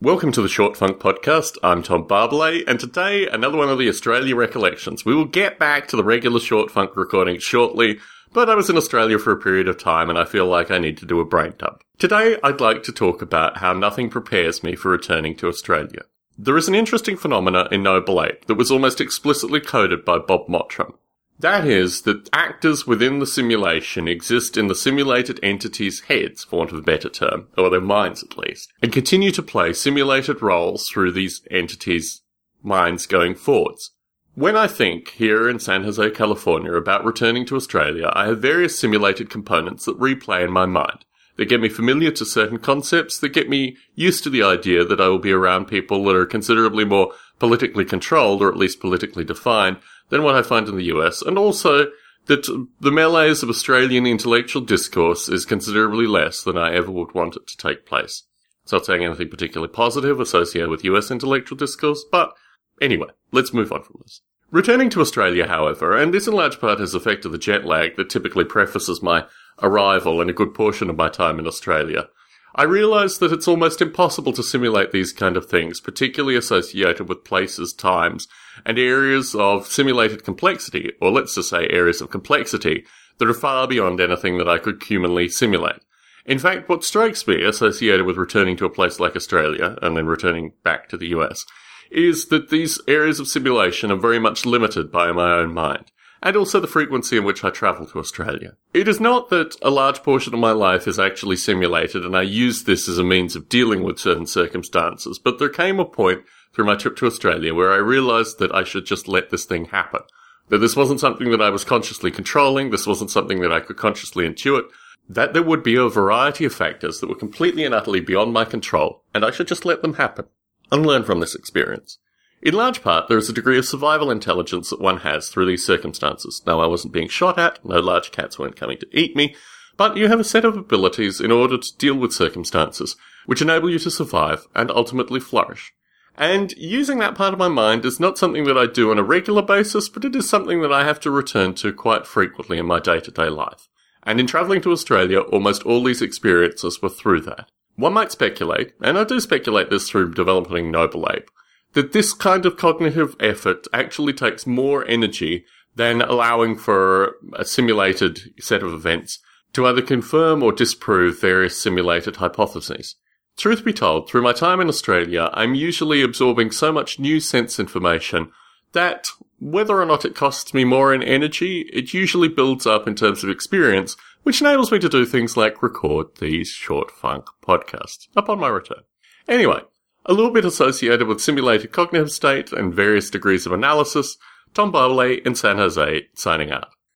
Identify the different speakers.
Speaker 1: Welcome to the Short Funk Podcast. I'm Tom Barbalet, and today another one of the Australia recollections. We will get back to the regular Short Funk recordings shortly, but I was in Australia for a period of time and I feel like I need to do a brain dump. Today I'd like to talk about how nothing prepares me for returning to Australia. There is an interesting phenomena in Noble Ape that was almost explicitly coded by Bob Mottram. That is, that actors within the simulation exist in the simulated entities' heads, for want of a better term, or their minds at least, and continue to play simulated roles through these entities' minds going forwards. When I think here in San Jose, California about returning to Australia, I have various simulated components that replay in my mind. They get me familiar to certain concepts that get me used to the idea that I will be around people that are considerably more politically controlled, or at least politically defined, than what I find in the US, and also that the melees of Australian intellectual discourse is considerably less than I ever would want it to take place. It's not saying anything particularly positive associated with US intellectual discourse, but anyway, let's move on from this. Returning to Australia, however, and this in large part has affected the jet lag that typically prefaces my arrival and a good portion of my time in Australia, I realise that it's almost impossible to simulate these kind of things, particularly associated with places, times, and areas of simulated complexity, or let's just say areas of complexity, that are far beyond anything that I could humanly simulate. In fact, what strikes me associated with returning to a place like Australia and then returning back to the US is that these areas of simulation are very much limited by my own mind and also the frequency in which I travel to Australia. It is not that a large portion of my life is actually simulated and I use this as a means of dealing with certain circumstances, but there came a point through my trip to Australia where I realized that I should just let this thing happen. That this wasn't something that I was consciously controlling, this wasn't something that I could consciously intuit, that there would be a variety of factors that were completely and utterly beyond my control, and I should just let them happen and learn from this experience. In large part, there is a degree of survival intelligence that one has through these circumstances. Now, I wasn't being shot at, no large cats weren't coming to eat me, but you have a set of abilities in order to deal with circumstances, which enable you to survive and ultimately flourish. And using that part of my mind is not something that I do on a regular basis, but it is something that I have to return to quite frequently in my day to day life. And in travelling to Australia, almost all these experiences were through that. One might speculate, and I do speculate this through developing Noble Ape, that this kind of cognitive effort actually takes more energy than allowing for a simulated set of events to either confirm or disprove various simulated hypotheses. Truth be told, through my time in Australia, I'm usually absorbing so much new sense information that whether or not it costs me more in energy, it usually builds up in terms of experience, which enables me to do things like record these short funk podcasts upon my return. Anyway, a little bit associated with simulated cognitive state and various degrees of analysis, Tom Barbalet in San Jose signing out.